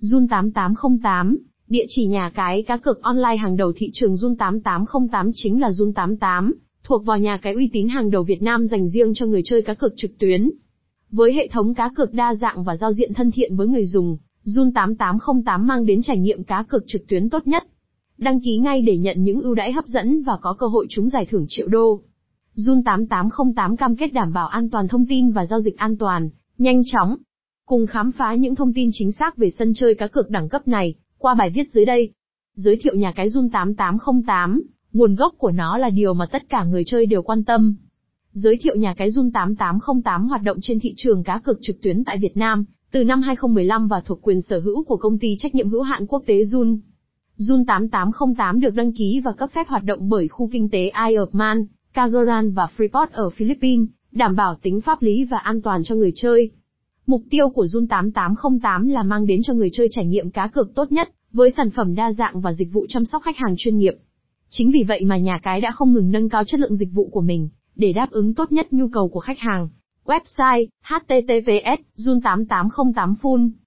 Jun 8808, địa chỉ nhà cái cá cược online hàng đầu thị trường Jun 8808 chính là Jun 88, thuộc vào nhà cái uy tín hàng đầu Việt Nam dành riêng cho người chơi cá cược trực tuyến. Với hệ thống cá cược đa dạng và giao diện thân thiện với người dùng, Jun 8808 mang đến trải nghiệm cá cược trực tuyến tốt nhất. Đăng ký ngay để nhận những ưu đãi hấp dẫn và có cơ hội trúng giải thưởng triệu đô. Jun 8808 cam kết đảm bảo an toàn thông tin và giao dịch an toàn, nhanh chóng. Cùng khám phá những thông tin chính xác về sân chơi cá cược đẳng cấp này, qua bài viết dưới đây. Giới thiệu nhà cái Jun 8808, nguồn gốc của nó là điều mà tất cả người chơi đều quan tâm. Giới thiệu nhà cái Jun 8808 hoạt động trên thị trường cá cược trực tuyến tại Việt Nam, từ năm 2015 và thuộc quyền sở hữu của công ty trách nhiệm hữu hạn quốc tế Jun. Jun 8808 được đăng ký và cấp phép hoạt động bởi khu kinh tế Isle of Man, Cagayan và Freeport ở Philippines, đảm bảo tính pháp lý và an toàn cho người chơi. Mục tiêu của Jun 8808 là mang đến cho người chơi trải nghiệm cá cược tốt nhất, với sản phẩm đa dạng và dịch vụ chăm sóc khách hàng chuyên nghiệp. Chính vì vậy mà nhà cái đã không ngừng nâng cao chất lượng dịch vụ của mình, để đáp ứng tốt nhất nhu cầu của khách hàng. Website, https, jun8808 full